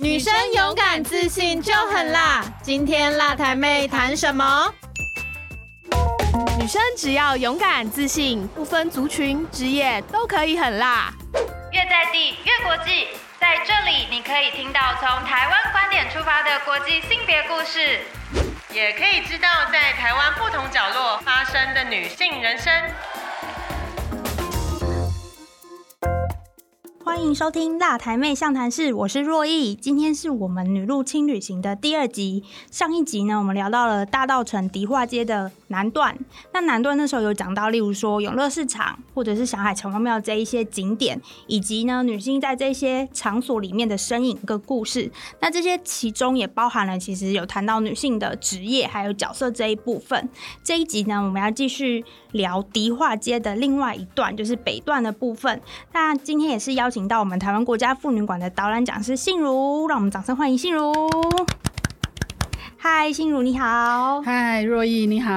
女生勇敢自信就很辣。今天辣台妹谈什么？女生只要勇敢自信，不分族群、职业都可以很辣。越在地越国际，在这里你可以听到从台湾观点出发的国际性别故事，也可以知道在台湾不同角落发生的女性人生。欢迎收听《辣台妹相谈室》，我是若意。今天是我们女路轻旅行的第二集。上一集呢，我们聊到了大道城迪化街的南段。那南段那时候有讲到，例如说永乐市场或者是小海城隍庙这一些景点，以及呢女性在这些场所里面的身影跟故事。那这些其中也包含了，其实有谈到女性的职业还有角色这一部分。这一集呢，我们要继续聊迪化街的另外一段，就是北段的部分。那今天也是邀请。到我们台湾国家妇女馆的导览讲师信如，让我们掌声欢迎信如。嗨，信如你好。嗨，若意你好。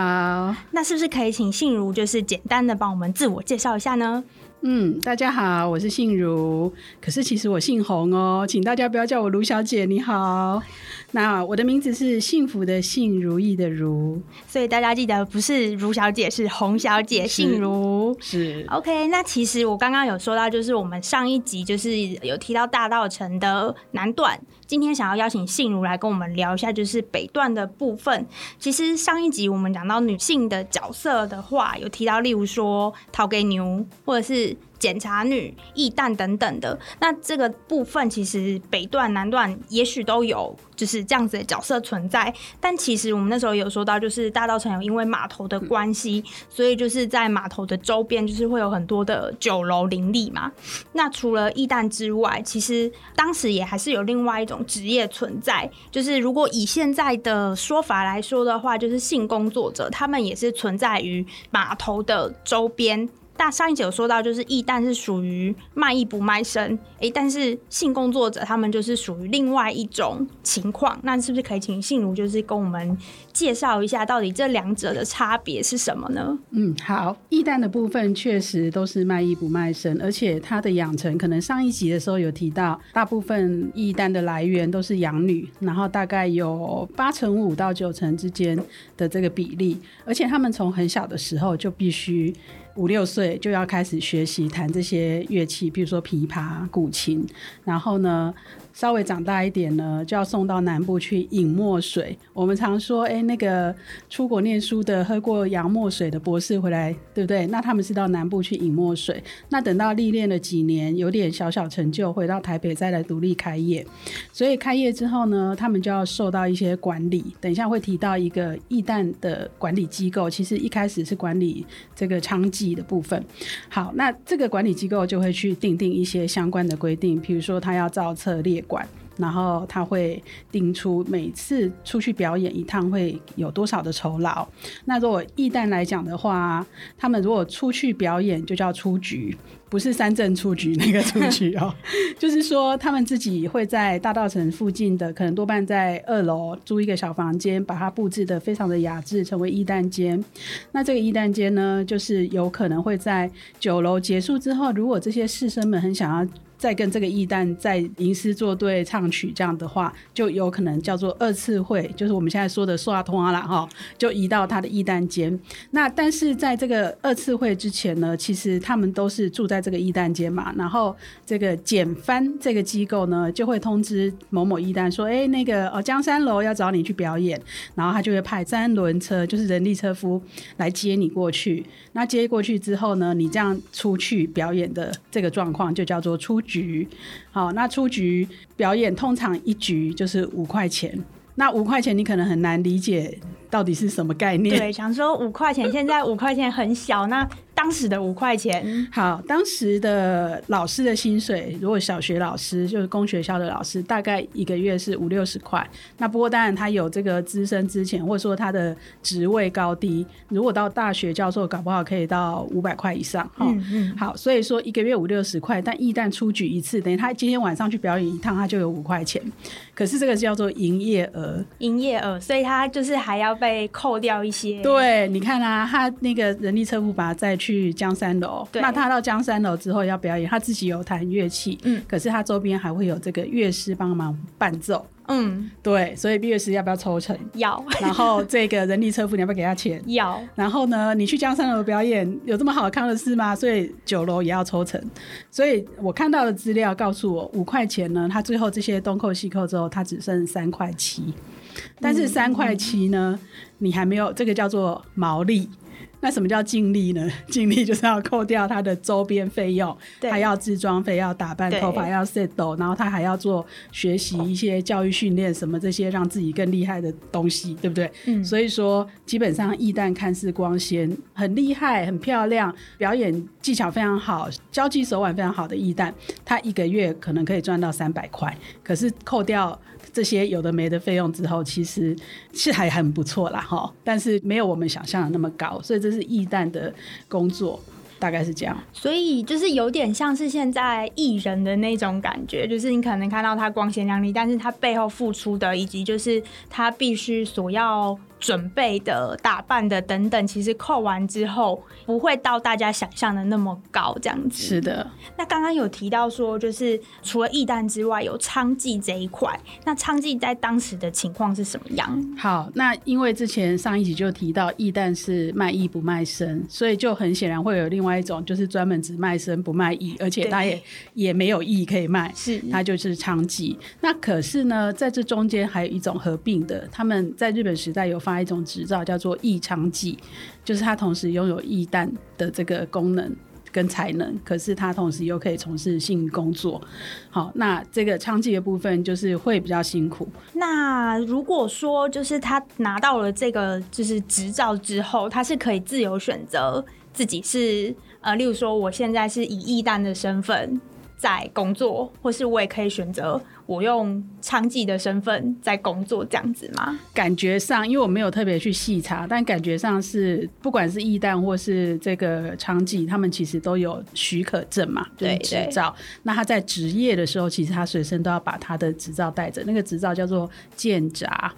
那是不是可以请信如就是简单的帮我们自我介绍一下呢？嗯，大家好，我是信如，可是其实我姓洪哦，请大家不要叫我卢小姐。你好，那我的名字是幸福的幸，如意的如，所以大家记得不是卢小姐，是洪小姐，姓如是。OK，那其实我刚刚有说到，就是我们上一集就是有提到大道城的南段。今天想要邀请信如来跟我们聊一下，就是北段的部分。其实上一集我们讲到女性的角色的话，有提到例如说陶给牛，或者是。检查女、义旦等等的，那这个部分其实北段、南段也许都有就是这样子的角色存在。但其实我们那时候有说到，就是大道城有因为码头的关系，所以就是在码头的周边就是会有很多的酒楼林立嘛。那除了义旦之外，其实当时也还是有另外一种职业存在，就是如果以现在的说法来说的话，就是性工作者，他们也是存在于码头的周边。那上一集有说到，就是义旦是属于卖艺不卖身，哎，但是性工作者他们就是属于另外一种情况。那是不是可以请信如就是跟我们介绍一下，到底这两者的差别是什么呢？嗯，好，义旦的部分确实都是卖艺不卖身，而且它的养成可能上一集的时候有提到，大部分义旦的来源都是养女，然后大概有八成五到九成之间的这个比例，而且他们从很小的时候就必须。五六岁就要开始学习弹这些乐器，比如说琵琶、古琴，然后呢。稍微长大一点呢，就要送到南部去饮墨水。我们常说，哎，那个出国念书的喝过洋墨水的博士回来，对不对？那他们是到南部去饮墨水。那等到历练了几年，有点小小成就，回到台北再来独立开业。所以开业之后呢，他们就要受到一些管理。等一下会提到一个易旦的管理机构，其实一开始是管理这个娼妓的部分。好，那这个管理机构就会去定定一些相关的规定，比如说他要造册列。管，然后他会定出每次出去表演一趟会有多少的酬劳。那如果艺旦来讲的话，他们如果出去表演就叫出局，不是三镇出局那个出局哦，就是说他们自己会在大道城附近的，可能多半在二楼租一个小房间，把它布置的非常的雅致，成为艺旦间。那这个艺旦间呢，就是有可能会在酒楼结束之后，如果这些士绅们很想要。再跟这个艺旦在吟诗作对唱曲这样的话，就有可能叫做二次会，就是我们现在说的刷通啊啦哈，就移到他的艺旦间。那但是在这个二次会之前呢，其实他们都是住在这个艺旦间嘛。然后这个简番这个机构呢，就会通知某某艺旦说，哎，那个哦江山楼要找你去表演，然后他就会派三轮车，就是人力车夫来接你过去。那接过去之后呢，你这样出去表演的这个状况就叫做出。局好，那出局表演通常一局就是五块钱。那五块钱你可能很难理解到底是什么概念。对，想说五块钱，现在五块钱很小，那。当时的五块钱，好，当时的老师的薪水，如果小学老师就是公学校的老师，大概一个月是五六十块。那不过当然他有这个资深之前，或者说他的职位高低，如果到大学教授，搞不好可以到五百块以上。嗯嗯，好，所以说一个月五六十块，但一旦出局一次，等于他今天晚上去表演一趟，他就有五块钱。可是这个叫做营业额，营业额，所以他就是还要被扣掉一些。对，你看啊，他那个人力车夫把他再去。去江山楼。那他到江山楼之后要表演，他自己有弹乐器，嗯可是他周边还会有这个乐师帮忙伴奏。嗯，对，所以毕乐师要不要抽成？要然后这个人力车夫你要不要给他钱？要，然后呢，你去江山楼表演有这么好看的事吗？所以酒楼也要抽成。所以我看到的资料告诉我，五块钱呢，他最后这些东扣西扣之后，他只剩三块七。但是三块七呢，你还没有这个叫做毛利。那什么叫净利呢？净利就是要扣掉他的周边费用，对他要制装费，要打扮对头发，要 set 然后他还要做学习一些教育训练什么这些让自己更厉害的东西，对不对？嗯所以说基本上艺旦看似光鲜，很厉害，很漂亮，表演技巧非常好，交际手腕非常好的艺旦，他一个月可能可以赚到三百块，可是扣掉。这些有的没的费用之后，其实是还很不错啦哈，但是没有我们想象的那么高，所以这是艺旦的工作，大概是这样。所以就是有点像是现在艺人的那种感觉，就是你可能看到他光鲜亮丽，但是他背后付出的，以及就是他必须所要准备的、打扮的等等，其实扣完之后不会到大家想象的那么高，这样子。是的，那刚刚有提到说，就是除了艺旦之外，有娼妓这一块。那娼妓在当时的情况是什么样？好，那因为之前上一集就提到艺旦是卖艺不卖身，所以就很显然会有另外一种，就是专门只卖身不卖艺，而且他也也没有艺可以卖，是他就是娼妓。那可是呢，在这中间还有一种合并的，他们在日本时代有发发一种执照，叫做异娼妓，就是他同时拥有艺旦的这个功能。跟才能，可是他同时又可以从事性工作。好，那这个娼妓的部分就是会比较辛苦。那如果说就是他拿到了这个就是执照之后，他是可以自由选择自己是呃，例如说我现在是以异旦的身份在工作，或是我也可以选择我用娼妓的身份在工作这样子吗？感觉上，因为我没有特别去细查，但感觉上是不管是艺旦或是这个娼妓，他们其实都有许可证嘛，就是对执照。那他在执业的时候，其实他随身都要把他的执照带着，那个执照叫做鉴察。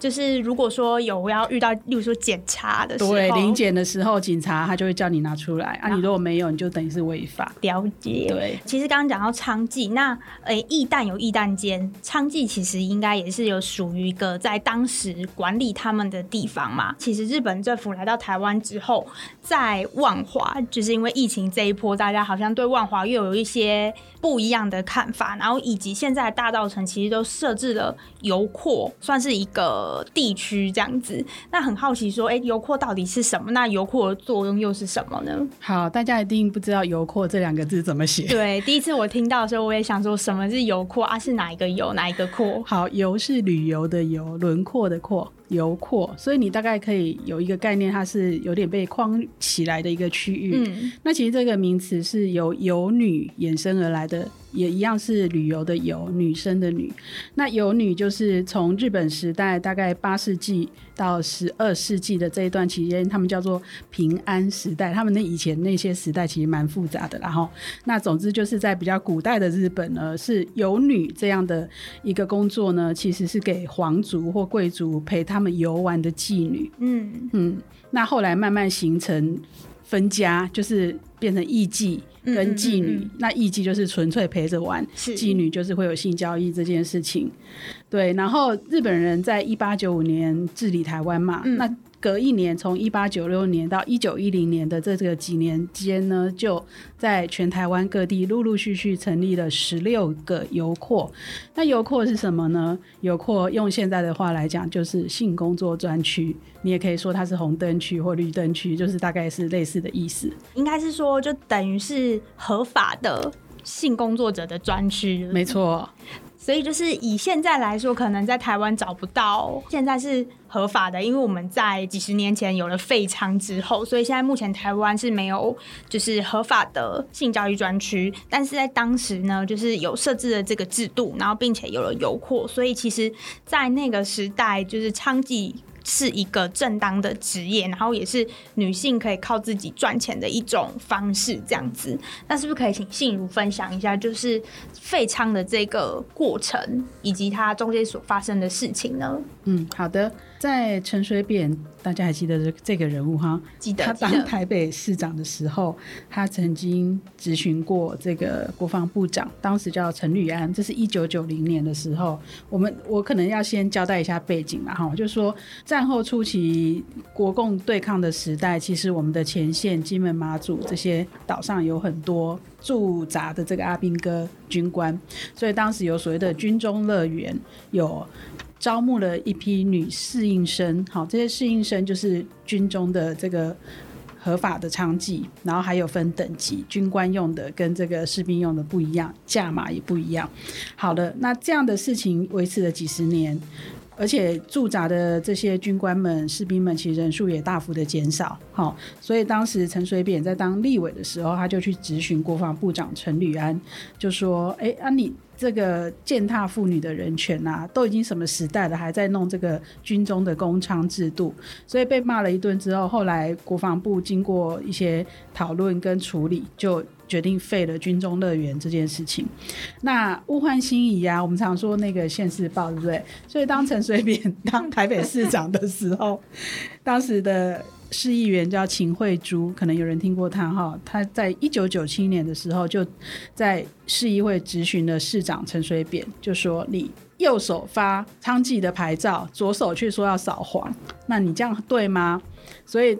就是如果说有要遇到，例如说检查的时候，对，临检的时候，警察他就会叫你拿出来啊，你如果没有，你就等于是违法。了解。对，其实刚刚讲到娼妓，那诶，艺旦有艺旦间，娼妓其实应该也是有属于一个在当时管理他们的地方嘛。其实日本政府来到台湾之后，在万华，就是因为疫情这一波，大家好像对万华又有一些不一样的看法，然后以及现在的大道城其实都设置了油库，算是一个地区这样子。那很好奇说，哎、油库到底是什么？那油库的作用又是什么呢？好，大家一定不知道“油阔”这两个字怎么写。对，第一次我听到的时候，我也想说什么是油廓啊？是哪一个油，哪一个廓？好，油是旅游的游，轮廓的廓，油廓，所以你大概可以有一个概念，它是有点被框起来的一个区域。嗯，那其实这个名词是由游女衍生而来的，也一样是旅游的游，女生的女。那游女就是从日本时代大概八世纪到十二世纪的这一段期间，他们叫做平安时代。他们那以前那些时代其实蛮复杂的，然后那总之就是在比较古代的日本呢，是游女这样的一个工作呢，其实是给皇族或贵族陪他们游玩的妓女。嗯，嗯，那后来慢慢形成分家，就是变成艺妓跟妓女。嗯嗯嗯那艺妓就是纯粹陪着玩，妓女就是会有性交易这件事情。对，然后日本人在一八九五年治理台湾嘛，嗯那隔一年，从一八九六年到一九一零年的这这个几年间呢，就在全台湾各地陆陆续续成立了十六个油库。那油库是什么呢？油库用现在的话来讲，就是性工作专区，你也可以说它是红灯区或绿灯区，就是大概是类似的意思。应该是说，就等于是合法的性工作者的专区。没错，所以就是以现在来说，可能在台湾找不到，现在是合法的，因为我们在几十年前有了废娼之后，所以现在目前台湾是没有就是合法的性交易专区，但是在当时呢，就是有设置了这个制度，然后并且有了邮库，所以其实，在那个时代，就是娼妓。是一个正当的职业，然后也是女性可以靠自己赚钱的一种方式，这样子。那是不是可以请信如分享一下，就是废娼的这个过程，以及它中间所发生的事情呢？嗯，好的。在陈水扁，大家还记得这这个人物哈？记得他当台北市长的时候，他曾经咨询过这个国防部长，当时叫陈履安，这是一九九零年的时候。我们我可能要先交代一下背景嘛，哈，就是说战后初期国共对抗的时代，其实我们的前线金门、马祖这些岛上有很多驻扎的这个阿兵哥军官，所以当时有所谓的军中乐园，有招募了一批女适应生，好，这些适应生就是军中的这个合法的娼妓，然后还有分等级，军官用的跟这个士兵用的不一样，价码也不一样。好的，那这样的事情维持了几十年。而且驻扎的这些军官们、士兵们，其实人数也大幅的减少。好，所以当时陈水扁在当立委的时候，他就去质询国防部长陈履安，就说：“哎，啊你这个践踏妇女的人权啊，都已经什么时代了，还在弄这个军中的公娼制度？”所以被骂了一顿之后，后来国防部经过一些讨论跟处理，就决定废了军中乐园这件事情。那物换星移啊，我们常说那个县市报，对不对？所以当陈水扁当台北市长的时候，当时的市议员叫秦惠珠，可能有人听过他哈。他在一九九七年的时候，就在市议会质询了市长陈水扁，就说你右手发娼妓的牌照，左手却说要扫黄，那你这样对吗？所以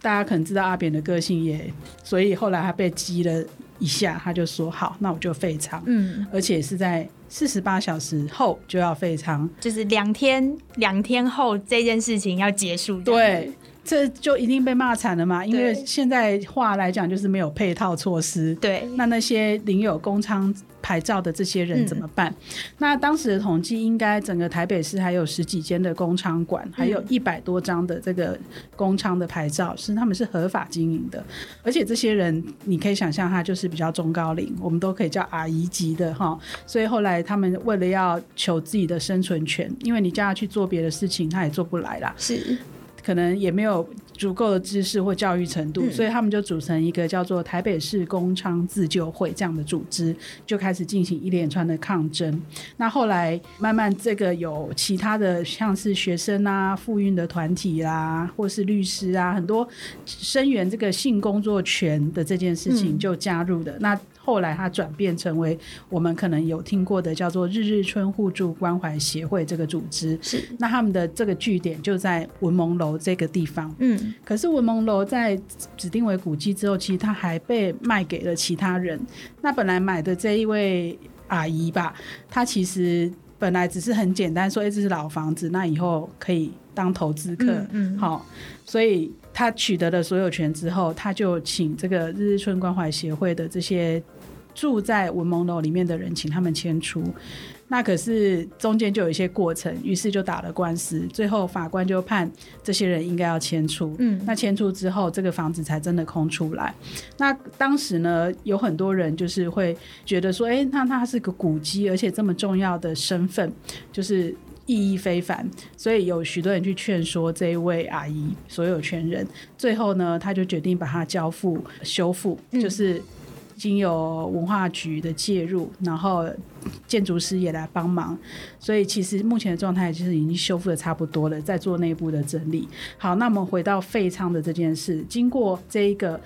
大家可能知道阿扁的个性也，所以后来他被激了一下，他就说好，那我就废娼，嗯，而且是在四十八小时后就要废娼。就是两天两天后这件事情要结束。对，这就一定被骂惨了嘛，因为现在话来讲就是没有配套措施。对，那那些领有公娼牌照的这些人怎么办？那当时的统计，应该整个台北市还有十几间的工厂馆，还有一百多张的这个工厂的牌照是他们是合法经营的，而且这些人你可以想象，他就是比较中高龄，我们都可以叫阿姨级的哈。所以后来他们为了要求自己的生存权，因为你叫他去做别的事情，他也做不来啦。是可能也没有足够的知识或教育程度，嗯所以他们就组成一个叫做台北市工娼自救会这样的组织，就开始进行一连串的抗争。那后来慢慢这个有其他的像是学生啊、妇运的团体啦，或是律师啊，很多声援这个性工作权的这件事情嗯就加入的。那后来它转变成为我们可能有听过的叫做日日春互助关怀协会这个组织。是，那他们的这个据点就在文蒙楼这个地方。嗯，可是文蒙楼在指定为古迹之后，其实它还被卖给了其他人。那本来买的这一位阿姨吧，她其实本来只是很简单说，哎、这是老房子，那以后可以当投资客，嗯嗯好，所以她取得了所有权之后，他就请这个日日春关怀协会的这些住在文蒙楼里面的人，请他们迁出。那可是中间就有一些过程，于是就打了官司，最后法官就判这些人应该要迁出。嗯那迁出之后，这个房子才真的空出来。那当时呢，有很多人就是会觉得说，哎、那它是个古迹，而且这么重要的身份，就是。意义非凡，所以有许多人去劝说这一位阿姨所有权人，最后呢，他就决定把它交付修复，嗯就是经由文化局的介入，然后建筑师也来帮忙，所以其实目前的状态就是已经修复的差不多了，在做内部的整理。好，那我们回到废仓的这件事，经过这一个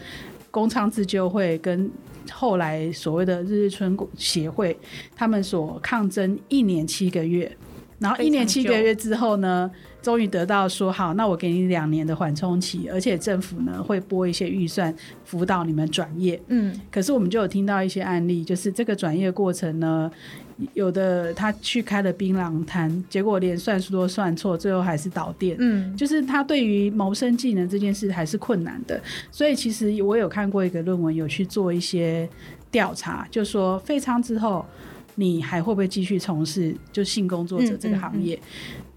工仓自救会跟后来所谓的日日春协会，他们所抗争一年七个月，然后一年七个月之后呢，终于得到说好，那我给你两年的缓冲期，而且政府呢会拨一些预算辅导你们转业。嗯，可是我们就有听到一些案例，就是这个转业过程呢，有的他去开了槟榔摊，结果连算数都算错，最后还是倒店。嗯，就是他对于谋生技能这件事还是困难的，所以其实我有看过一个论文，有去做一些调查，就说废仓之后，你还会不会继续从事就性工作者这个行业？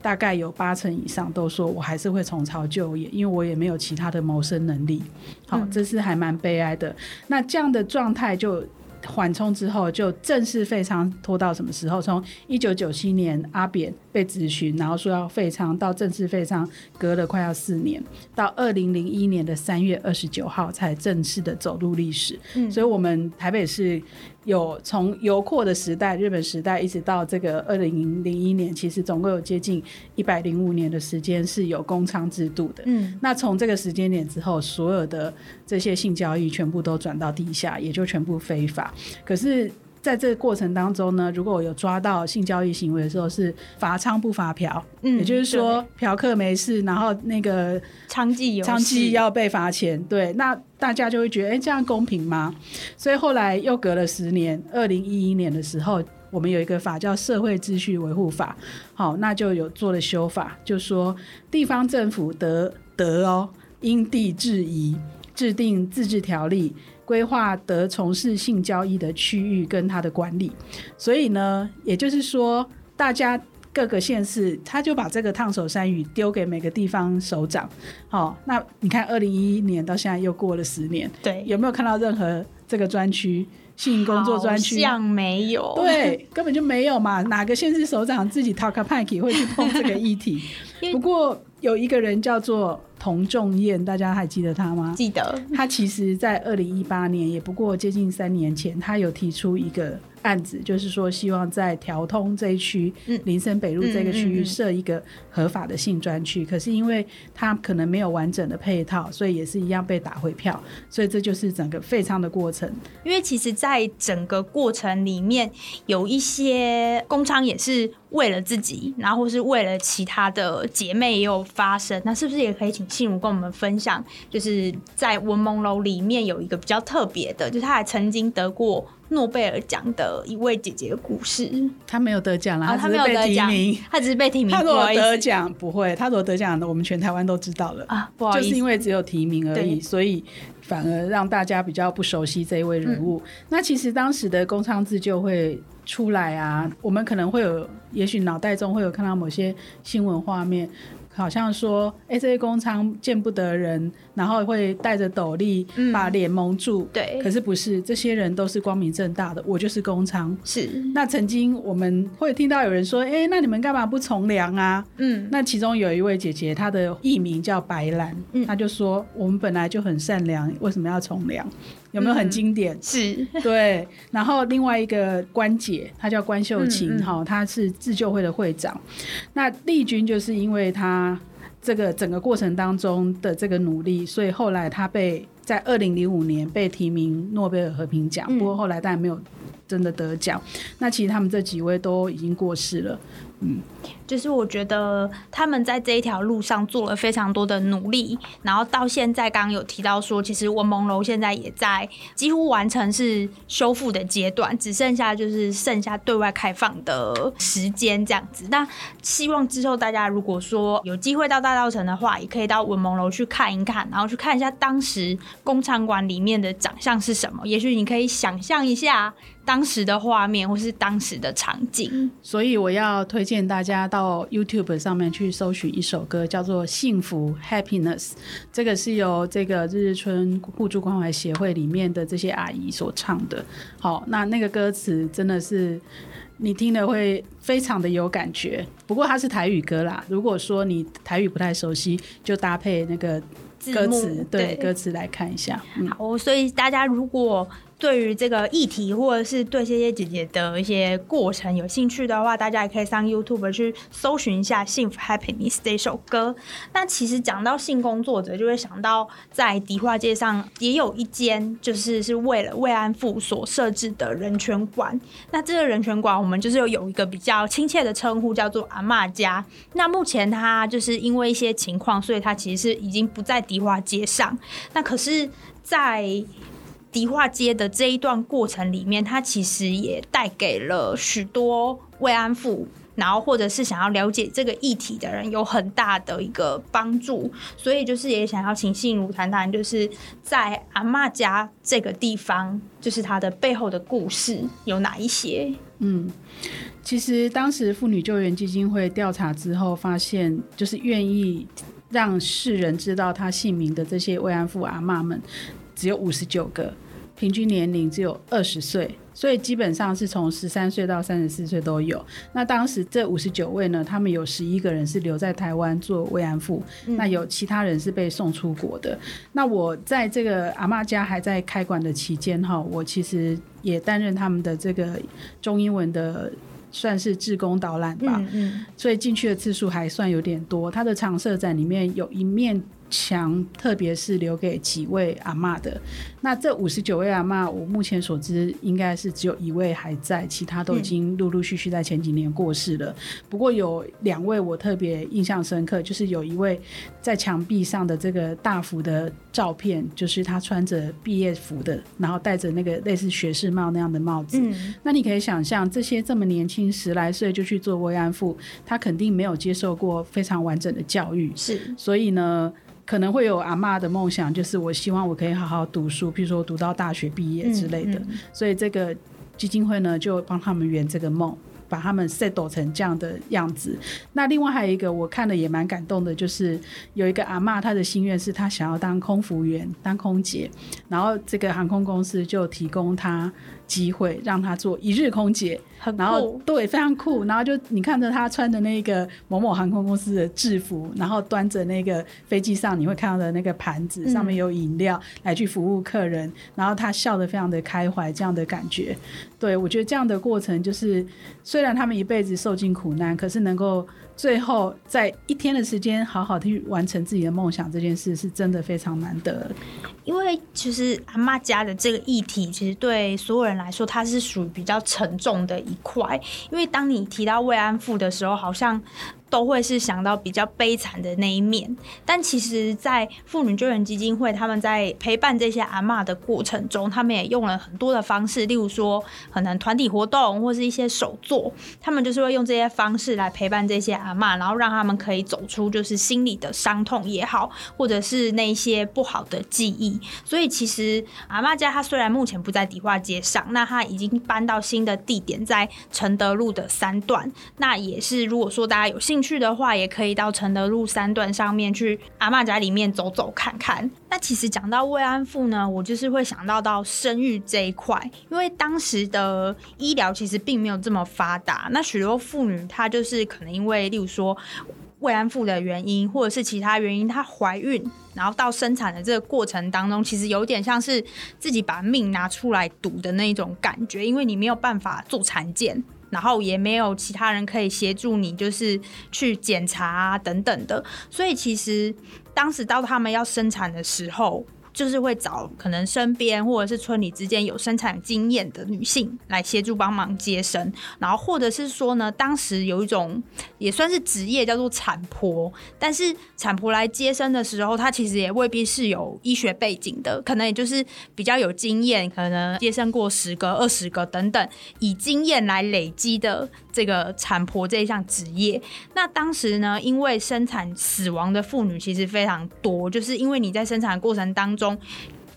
大概有八成以上都说我还是会重操旧业，因为我也没有其他的谋生能力。好，嗯这是还蛮悲哀的。那这样的状态就。缓冲之后，就正式废仓拖到什么时候？从一九九七年阿扁被咨询，然后说要废仓，到正式废仓，隔了快要四年，到二零零一年的三月二十九号才正式的走入历史。嗯所以，我们台北市有从油阔的时代，日本时代一直到这个二零零一年，其实总共有接近一百零五年的时间是有工娼制度的。嗯，那从这个时间点之后，所有的这些性交易全部都转到地下，也就全部非法。可是。在这个过程当中呢，如果我有抓到性交易行为的时候，是罚娼不罚嫖，嗯也就是说嫖客没事，然后那个娼妓有娼妓要被罚钱，对，那大家就会觉得，哎、这样公平吗？所以后来又隔了十年，二零一一年的时候，我们有一个法叫《社会秩序维护法》，好，那就有做了修法，就说地方政府得得哦，因地制宜，制定自治条例。规划得从事性交易的区域跟它的管理，所以呢，也就是说，大家各个县市，他就把这个烫手山芋丢给每个地方首长。好、那你看，二零一一年到现在又过了十年，对，有没有看到任何这个专区性工作专区？像没有，对，根本就没有嘛。哪个县市首长自己 talk p a k 会去碰这个议题？不过有一个人叫做童仲彦，大家还记得他吗？记得，他其实，在二零一八年，也不过接近三年前，他有提出一个案子，就是说希望在调通这一区、嗯林森北路这个区域设一个合法的性专区。可是因为他可能没有完整的配套，所以也是一样被打回票。所以这就是整个废娼的过程。因为其实，在整个过程里面，有一些工厂也是为了自己，然后是为了其他的姐妹也有发生。那是不是也可以请信如跟我们分享，就是在文蒙楼里面有一个比较特别的，就是她还曾经得过诺贝尔奖的一位姐姐的故事。他没有得奖啦，啊，她没有得奖提名。，她只是被提名，他如果得奖不会，他如果得奖的，我们全台湾都知道了。啊，不好就意思，是因为只有提名而已，所以反而让大家比较不熟悉这一位人嗯物。那其实当时的工商自救会出来啊，我们可能会有，也许脑袋中会有看到某些新闻画面。好像说，哎、这些工厂见不得人，然后会戴着斗笠，嗯把脸蒙住。对可是不是，这些人都是光明正大的，我就是工厂。是，那曾经我们会听到有人说，哎、那你们干嘛不从良啊？嗯，那其中有一位姐姐，她的艺名叫白兰，嗯她就说我们本来就很善良，为什么要从良？有没有很经典？是，对。然后另外一个关姐，她叫关秀琴，嗯嗯哈、她是自救会的会长。那丽君就是因为她这个整个过程当中的这个努力，所以后来她被在二零零五年被提名诺贝尔和平奖，嗯不过后来当然没有真的得奖。那其实他们这几位都已经过世了。就是我觉得他们在这一条路上做了非常多的努力，然后到现在刚刚有提到说，其实文蒙楼现在也在几乎完成是修复的阶段，只剩下就是剩下对外开放的时间这样子。那希望之后大家如果说有机会到大稻城的话，也可以到文蒙楼去看一看，然后去看一下当时工厂馆里面的长相是什么，也许你可以想象一下当时的画面或是当时的场景。所以我要推荐大家到到 YouTube 上面去搜寻一首歌，叫做《幸福 Happiness》。这个是由这个日日春互助关怀协会里面的这些阿姨所唱的。好，那那个歌词真的是你听了会非常的有感觉。不过它是台语歌啦，如果说你台语不太熟悉，就搭配那个歌词，对对歌词来看一下。嗯，好，所以大家如果对于这个议题，或者是对这些姐姐的一些过程有兴趣的话，大家也可以上 YouTube 去搜寻一下《幸福 Happiness》这首歌。那其实讲到性工作者，就会想到在迪化街上也有一间，就是是为了慰安妇所设置的人权馆。那这个人权馆，我们就是有有一个比较亲切的称呼，叫做阿嬷家。那目前它就是因为一些情况，所以它其实是已经不在迪化街上。那可是，在迪化街的这一段过程里面，它其实也带给了许多慰安妇，然后或者是想要了解这个议题的人有很大的一个帮助。所以就是也想要请信如谈谈，就是在阿嬷家这个地方，就是它的背后的故事有哪一些？嗯，其实当时妇女救援基金会调查之后，发现就是愿意让世人知道她姓名的这些慰安妇阿嬷们，只有五十九个。平均年龄只有二十岁，所以基本上是从十三岁到三十四岁都有。那当时这五十九位呢，他们有十一个人是留在台湾做慰安妇，那有其他人是被送出国的。那我在这个阿妈家还在开馆的期间哈，我其实也担任他们的这个中英文的。算是志工导览吧，嗯所以进去的次数还算有点多。它的常设展里面有一面墙，特别是留给几位阿妈的。那这五十九位阿妈，我目前所知应该是只有一位还在，其他都已经陆陆续续在前几年过世了。不过有两位我特别印象深刻，就是有一位在墙壁上的这个大幅的照片，就是他穿着毕业服的，然后戴着那个类似学士帽那样的帽子。嗯那你可以想象，这些这么年轻十来岁就去做慰安妇，他肯定没有接受过非常完整的教育，是所以呢，可能会有阿妈的梦想，就是我希望我可以好好读书，譬如说读到大学毕业之类的。嗯所以这个基金会呢，就帮他们圆这个梦。把他们 settle 成这样的样子。那另外还有一个我看了也蛮感动的，就是有一个阿妈，她的心愿是她想要当空服员、当空姐，然后这个航空公司就提供她机会，让他做一日空姐。很然后，对，非常酷。然后就你看着他穿的那个某某航空公司的制服，然后端着那个飞机上你会看到的那个盘子，嗯上面有饮料来去服务客人，然后他笑得非常的开怀，这样的感觉。对我觉得这样的过程就是，虽然他们一辈子受尽苦难，可是能够最后在一天的时间好好的去完成自己的梦想，这件事是真的非常难得。因为其实阿妈家的这个议题，其实对所有人来说，它是属于比较沉重的一块。因为当你提到慰安妇的时候，好像都会是想到比较悲惨的那一面。但其实，在妇女救援基金会，他们在陪伴这些阿嬷的过程中，他们也用了很多的方式，例如说可能团体活动或是一些手作，他们就是会用这些方式来陪伴这些阿嬷，然后让他们可以走出就是心里的伤痛也好，或者是那一些不好的记忆。所以其实阿嬷家她虽然目前不在迪化街上，那她已经搬到新的地点，在承德路的三段。那也是如果说大家有兴趣的话，也可以到承德路三段上面去阿嬷家里面走走看看。那其实讲到慰安妇呢，我就是会想到到生育这一块，因为当时的医疗其实并没有这么发达，那许多妇女她就是可能因为例如说。慰安妇的原因，或者是其他原因，她怀孕，然后到生产的这个过程当中，其实有点像是自己把命拿出来赌的那一种感觉，因为你没有办法做产检，然后也没有其他人可以协助你，就是去检查啊等等的，所以其实当时到他们要生产的时候。就是会找可能身边或者是村里之间有生产经验的女性来协助帮忙接生，然后或者是说呢，当时有一种也算是职业叫做产婆，但是产婆来接生的时候，她其实也未必是有医学背景的，可能也就是比较有经验，可能接生过十个、二十个等等，以经验来累积的这个产婆这一项职业。那当时呢，因为生产死亡的妇女其实非常多，就是因为你在生产过程当中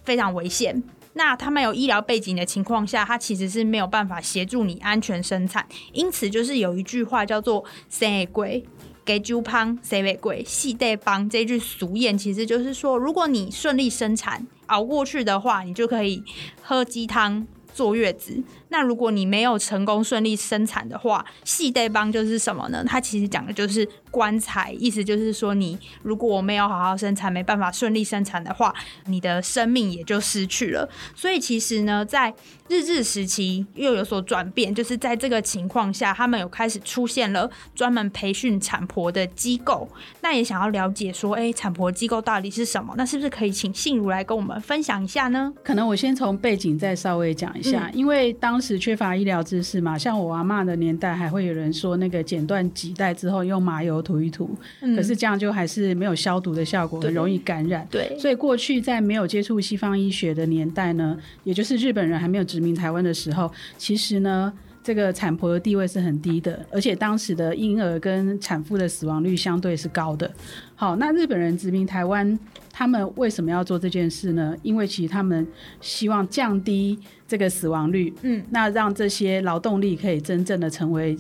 非常危险。那他们有医疗背景的情况下，他其实是没有办法协助你安全生产。因此，就是有一句话叫做“生会贵”。给猪胖谁为贵，细带帮这句俗谚，其实就是说，如果你顺利生产熬过去的话，你就可以喝鸡汤坐月子。那如果你没有成功顺利生产的话，系带帮就是什么呢？它其实讲的就是棺材，意思就是说，你如果没有好好生产，没办法顺利生产的话，你的生命也就失去了。所以其实呢，在日治时期又有所转变，就是在这个情况下，他们有开始出现了专门培训产婆的机构。那也想要了解说，哎，产婆机构到底是什么？那是不是可以请信如来跟我们分享一下呢？可能我先从背景再稍微讲一下，因为当时缺乏医疗知识嘛，像我阿妈的年代，还会有人说那个剪断脐带之后用麻油涂一涂，可是这样就还是没有消毒的效果，很容易感染。对所以过去在没有接触西方医学的年代呢，也就是日本人还没有殖民台湾的时候，其实呢。这个产婆的地位是很低的，而且当时的婴儿跟产妇的死亡率相对是高的。好，那日本人殖民台湾，他们为什么要做这件事呢？因为其实他们希望降低这个死亡率，嗯，那让这些劳动力可以真正的成为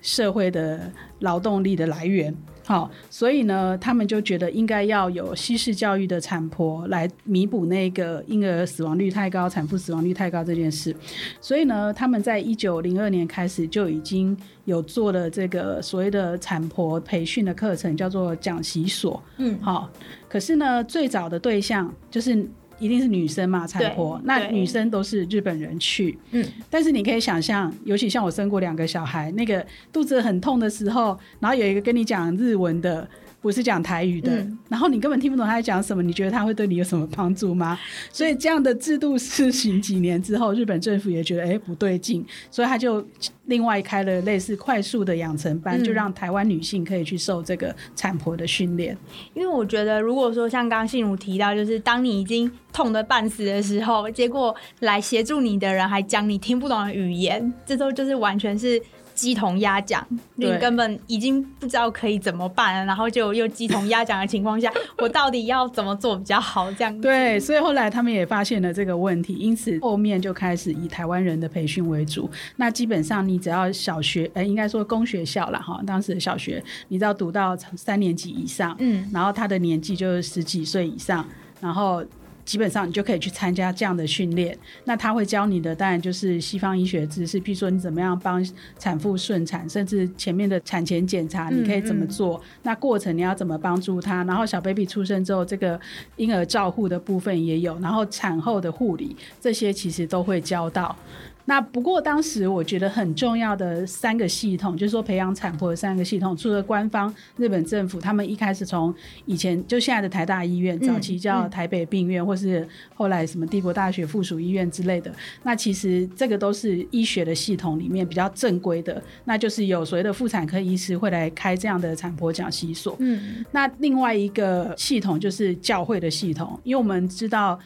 社会的劳动力的来源。好，所以呢，他们就觉得应该要有西式教育的产婆来弥补那个婴儿死亡率太高、产妇死亡率太高这件事。所以呢，他们在一九零二年开始就已经有做了这个所谓的产婆培训的课程，叫做讲习所。嗯，好，可是呢，最早的对象就是。一定是女生嘛，产婆。那女生都是日本人去，嗯，但是你可以想象，尤其像我生过两个小孩，那个肚子很痛的时候，然后有一个跟你讲日文的，不是讲台语的，嗯然后你根本听不懂他在讲什么，你觉得他会对你有什么帮助吗？所以这样的制度施行几年之后，日本政府也觉得哎不对劲，所以他就另外开了类似快速的养成班，嗯就让台湾女性可以去受这个产婆的训练。因为我觉得，如果说像刚刚信如提到，就是当你已经痛得半死的时候，结果来协助你的人还讲你听不懂的语言，这时候就是完全是鸡同鸭讲，你根本已经不知道可以怎么办了，然后就又鸡同鸭讲的情况下，我到底要怎么做比较好？这样子对，所以后来他们也发现了这个问题，因此后面就开始以台湾人的培训为主。那基本上你只要小学，呃，应该说公学校了哈，当时的小学，你只要读到三年级以上，嗯然后他的年纪就是十几岁以上，然后。基本上你就可以去参加这样的训练。那他会教你的当然就是西方医学知识，譬如说你怎么样帮产妇顺产，甚至前面的产前检查你可以怎么做，那过程你要怎么帮助他，然后小 baby 出生之后，这个婴儿照护的部分也有，然后产后的护理这些其实都会教到。那不过当时我觉得很重要的三个系统，就是说培养产婆的三个系统，除了官方日本政府，他们一开始从以前就现在的台大医院，嗯早期叫嗯台北病院，或是后来什么帝国大学附属医院之类的，那其实这个都是医学的系统里面比较正规的，那就是有所谓的妇产科医师会来开这样的产婆讲习所。嗯那另外一个系统就是教会的系统，因为我们知道，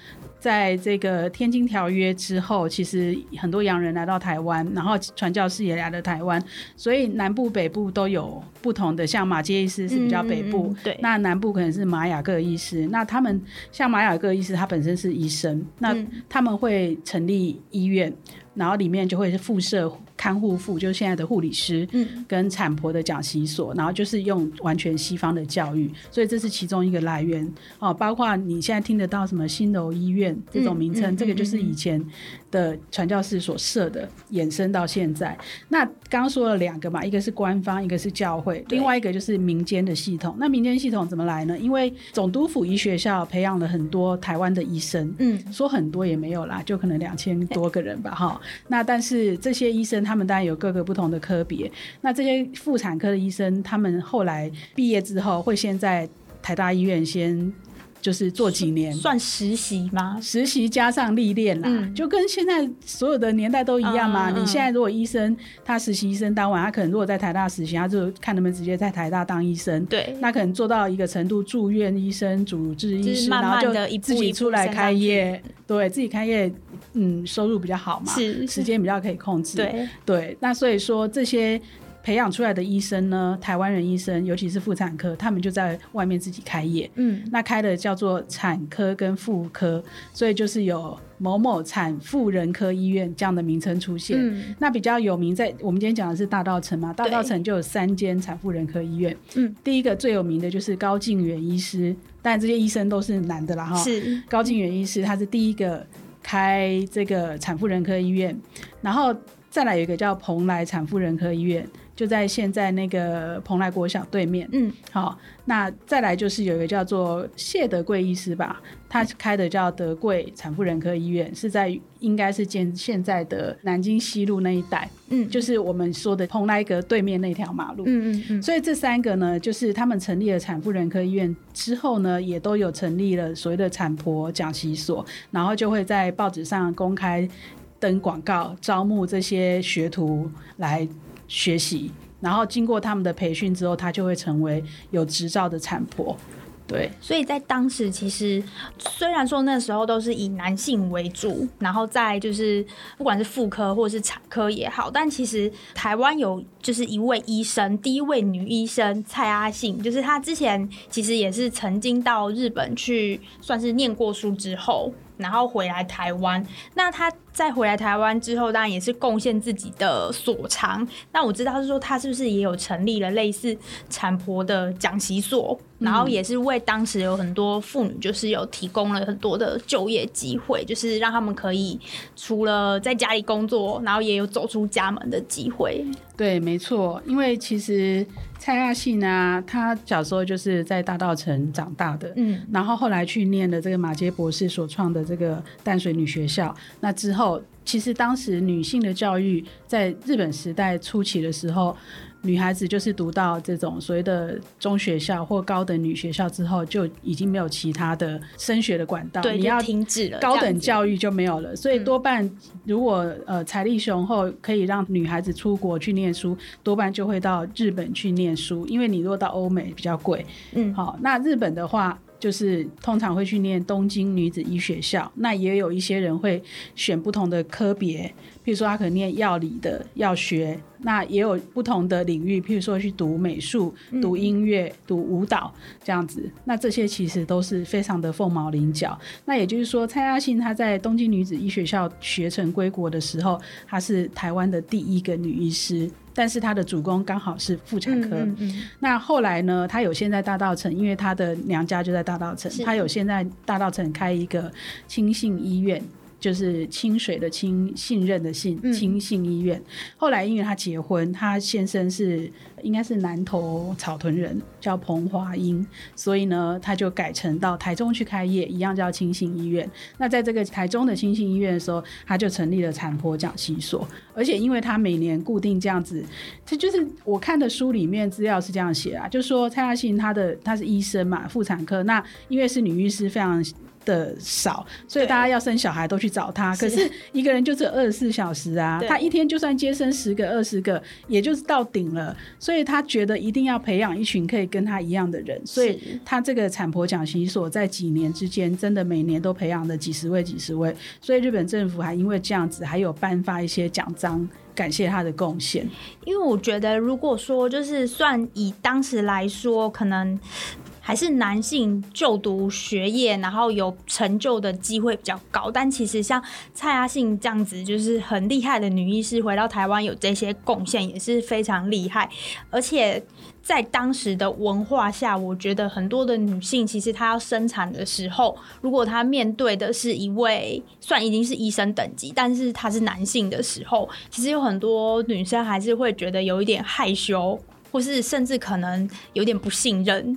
在这个天津条约之后，其实很多洋人来到台湾，然后传教士也来了台湾，所以南部、北部都有不同的，像马杰医师是比较北部，对。那南部可能是玛雅各医师，那他们像玛雅各医师，他本身是医生，那嗯。他们会成立医院，然后里面就会是附设看护妇，就是现在的护理师，嗯跟产婆的讲习所，然后就是用完全西方的教育，所以这是其中一个来源哦。包括你现在听得到什么新楼医院这种名称，嗯嗯这个就是以前的传教士所设的，衍生到现在。那刚刚说了两个嘛，一个是官方，一个是教会，另外一个就是民间的系统。那民间系统怎么来呢？因为总督府医学校培养了很多台湾的医生，嗯说很多也没有啦，就可能两千多个人吧，哈。那但是这些医生他们当然有各个不同的科别。那这些妇产科的医生，他们后来毕业之后，会先在台大医院先就是做几年。算实习吗？实习加上历练啦，嗯就跟现在所有的年代都一样嘛。你现在如果医生他实习医生当完，他可能如果在台大实习，他就看能不能直接在台大当医生。对，那可能做到一个程度，住院医生、主治医师，然后就自己出来开业，对自己开业，嗯，收入比较好嘛，是时间比较可以控制。对，对，那所以说这些培养出来的医生呢，台湾人医生，尤其是妇产科，他们就在外面自己开业。嗯那开的叫做产科跟妇科，所以就是有某某产妇人科医院这样的名称出现。嗯那比较有名在我们今天讲的是大道城嘛，大道城就有三间产妇人科医院。嗯，第一个最有名的就是高静远医师，但这些医生都是男的啦哈。是高静远医师他是第一个开这个产妇人科医院，然后再来有一个叫蓬莱产妇人科医院，就在现在那个蓬莱国小对面。嗯好，那再来就是有一个叫做谢德贵医师吧，他开的叫德贵产妇人科医院，是在应该是建现在的南京西路那一带，嗯就是我们说的蓬莱阁对面那条马路。嗯嗯嗯，所以这三个呢，就是他们成立了产妇人科医院之后呢，也都有成立了所谓的产婆讲习所，然后就会在报纸上公开登广告，招募这些学徒来学习。然后经过他们的培训之后，他就会成为有执照的产婆。对，所以在当时，其实虽然说那时候都是以男性为主，然后在就是不管是妇科或是产科也好，但其实台湾有就是一位医生，第一位女医生蔡阿信，就是她之前其实也是曾经到日本去算是念过书之后。然后回来台湾，那他在回来台湾之后，当然也是贡献自己的所长。那我知道是说，他是不是也有成立了类似产婆的讲习所，然后也是为当时有很多妇女，就是有提供了很多的就业机会，就是让他们可以除了在家里工作，然后也有走出家门的机会。对，没错，因为其实蔡亚信啊，他小时候就是在大道城长大的，嗯，然后后来去念了这个马杰博士所创的这个淡水女学校，那之后，其实当时女性的教育在日本时代初期的时候。女孩子就是读到这种所谓的中学校或高等女学校之后，就已经没有其他的升学的管道，对，你要停止了高等。教育就没有了，所以多半如果呃财力雄厚，可以让女孩子出国去念书，多半就会到日本去念书，因为你如果到欧美比较贵。嗯，好，那日本的话。就是通常会去念东京女子医学校，那也有一些人会选不同的科别，譬如说他可能念药理的药学，那也有不同的领域，譬如说去读美术、读音乐、读舞蹈这样子。那这些其实都是非常的凤毛麟角。那也就是说，蔡阿信她在东京女子医学校学成归国的时候，她是台湾的第一个女医师。但是她的主攻刚好是妇产科，嗯嗯那后来呢，她有现在大道城，因为她的娘家就在大道城，是她有现在大道城开一个亲信医院。就是清水的清，信任的信，嗯清信医院。后来因为他结婚，他先生是应该是南投草屯人，叫彭华英，所以呢，他就改成到台中去开业，一样叫清信医院。那在这个台中的清信医院的时候，他就成立了产婆讲习所，而且因为他每年固定这样子，这就是我看的书里面资料是这样写啊，就说蔡亚信她的她是医生嘛，妇产科，那因为是女医师非常。的少，所以大家要生小孩都去找他。可是是一个人就只有二十四小时啊，他一天就算接生十个、二十个，也就是到顶了。所以他觉得一定要培养一群可以跟他一样的人，所以他这个产婆讲习所在几年之间，真的每年都培养了几十位、几十位。所以日本政府还因为这样子，还有颁发一些奖章，感谢他的贡献。因为我觉得，如果说就是算以当时来说，可能还是男性就读学业，然后有成就的机会比较高。但其实像蔡阿信这样子，就是很厉害的女医师，回到台湾有这些贡献，也是非常厉害。而且在当时的文化下，我觉得很多的女性其实她要生产的时候，如果她面对的是一位算已经是医生等级，但是他是男性的时候，其实有很多女生还是会觉得有一点害羞，或是甚至可能有点不信任。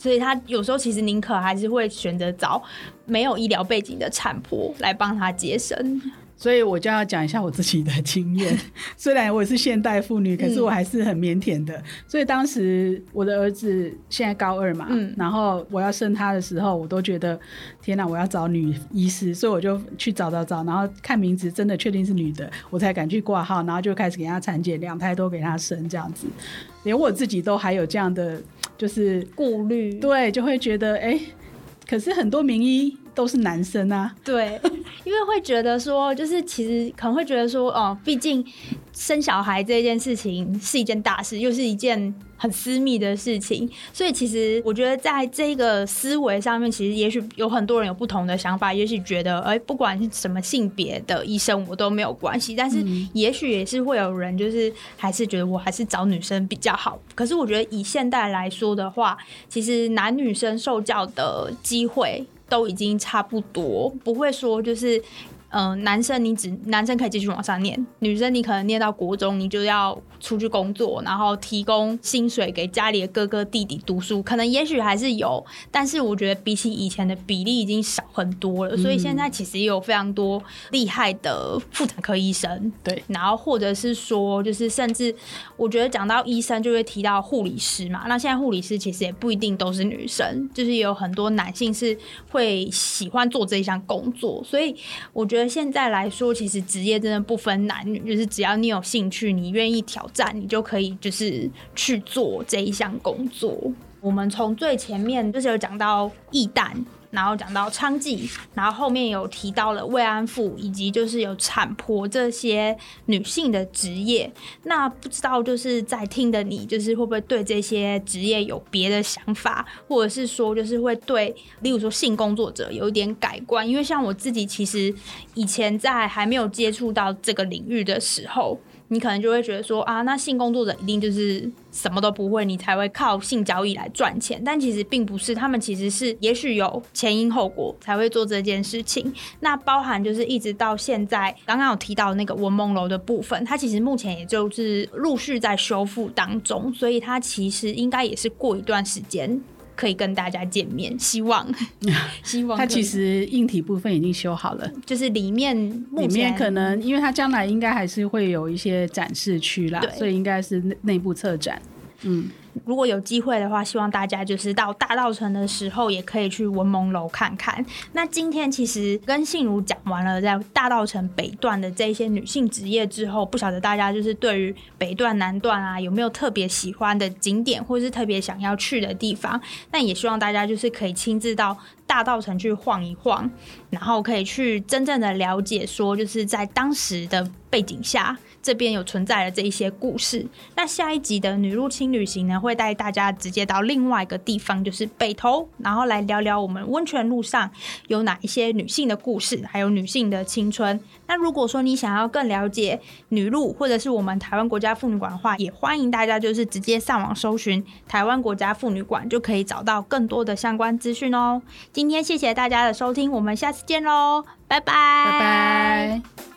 所以他有时候其实宁可还是会选择找没有医疗背景的产婆来帮他接生。所以我就要讲一下我自己的经验。虽然我是现代妇女，可是我还是很腼腆的。所以当时我的儿子现在高二嘛，嗯然后我要生他的时候，我都觉得天哪，我要找女医师，所以我就去找找找，然后看名字真的确定是女的，我才敢去挂号，然后就开始给他产检，两胎都给他生这样子。连我自己都还有这样的，就是顾虑，对，就会觉得哎、可是很多名医都是男生啊，对，因为会觉得说，就是其实可能会觉得说，哦，毕竟生小孩这件事情是一件大事，又是一件很私密的事情，所以其实我觉得在这个思维上面，其实也许有很多人有不同的想法，也许觉得，哎，不管是什么性别的医生，我都没有关系，但是也许也是会有人就是还是觉得我还是找女生比较好。可是我觉得以现代来说的话，其实男女生受教的机会都已经差不多，不会说就是。嗯、男生你只男生可以继续往上念，女生你可能念到国中，你就要出去工作，然后提供薪水给家里的哥哥弟弟读书，可能也许还是有，但是我觉得比起以前的比例已经少很多了，所以现在其实也有非常多厉害的妇产科医生，对，然后或者是说，就是甚至我觉得讲到医生就会提到护理师嘛，那现在护理师其实也不一定都是女生，就是也有很多男性是会喜欢做这一项工作，所以我觉得现在来说，其实职业真的不分男女，就是只要你有兴趣，你愿意挑战，你就可以就是去做这一项工作。我们从最前面就是有讲到易旦。然后讲到娼妓，然后后面有提到了慰安妇，以及就是有产婆这些女性的职业。那不知道就是在听的你，就是会不会对这些职业有别的想法，或者是说就是会对，例如说性工作者有一点改观？因为像我自己，其实以前在还没有接触到这个领域的时候。你可能就会觉得说啊，那性工作者一定就是什么都不会，你才会靠性交易来赚钱。但其实并不是，他们其实是也许有前因后果才会做这件事情。那包含就是一直到现在，刚刚有提到那个文梦楼的部分，它其实目前也就是陆续在修复当中，所以它其实应该也是过一段时间。可以跟大家见面，希望。希望它其实硬体部分已经修好了，就是里面里面可能因为它将来应该还是会有一些展示区啦，所以应该是内内部策展，嗯。如果有机会的话，希望大家就是到大道城的时候，也可以去文蒙楼看看。那今天其实跟信如讲完了在大道城北段的这些女性职业之后，不晓得大家就是对于北段、南段啊，有没有特别喜欢的景点，或是特别想要去的地方？那也希望大家就是可以亲自到大道城去晃一晃，然后可以去真正的了解，说就是在当时的背景下。这边有存在的这一些故事。那下一集的女入侵旅行呢，会带大家直接到另外一个地方，就是北投，然后来聊聊我们温泉路上有哪一些女性的故事，还有女性的青春。那如果说你想要更了解女路或者是我们台湾国家妇女馆的话，也欢迎大家就是直接上网搜寻台湾国家妇女馆，就可以找到更多的相关资讯哦。今天谢谢大家的收听，我们下次见喽，拜拜，拜拜。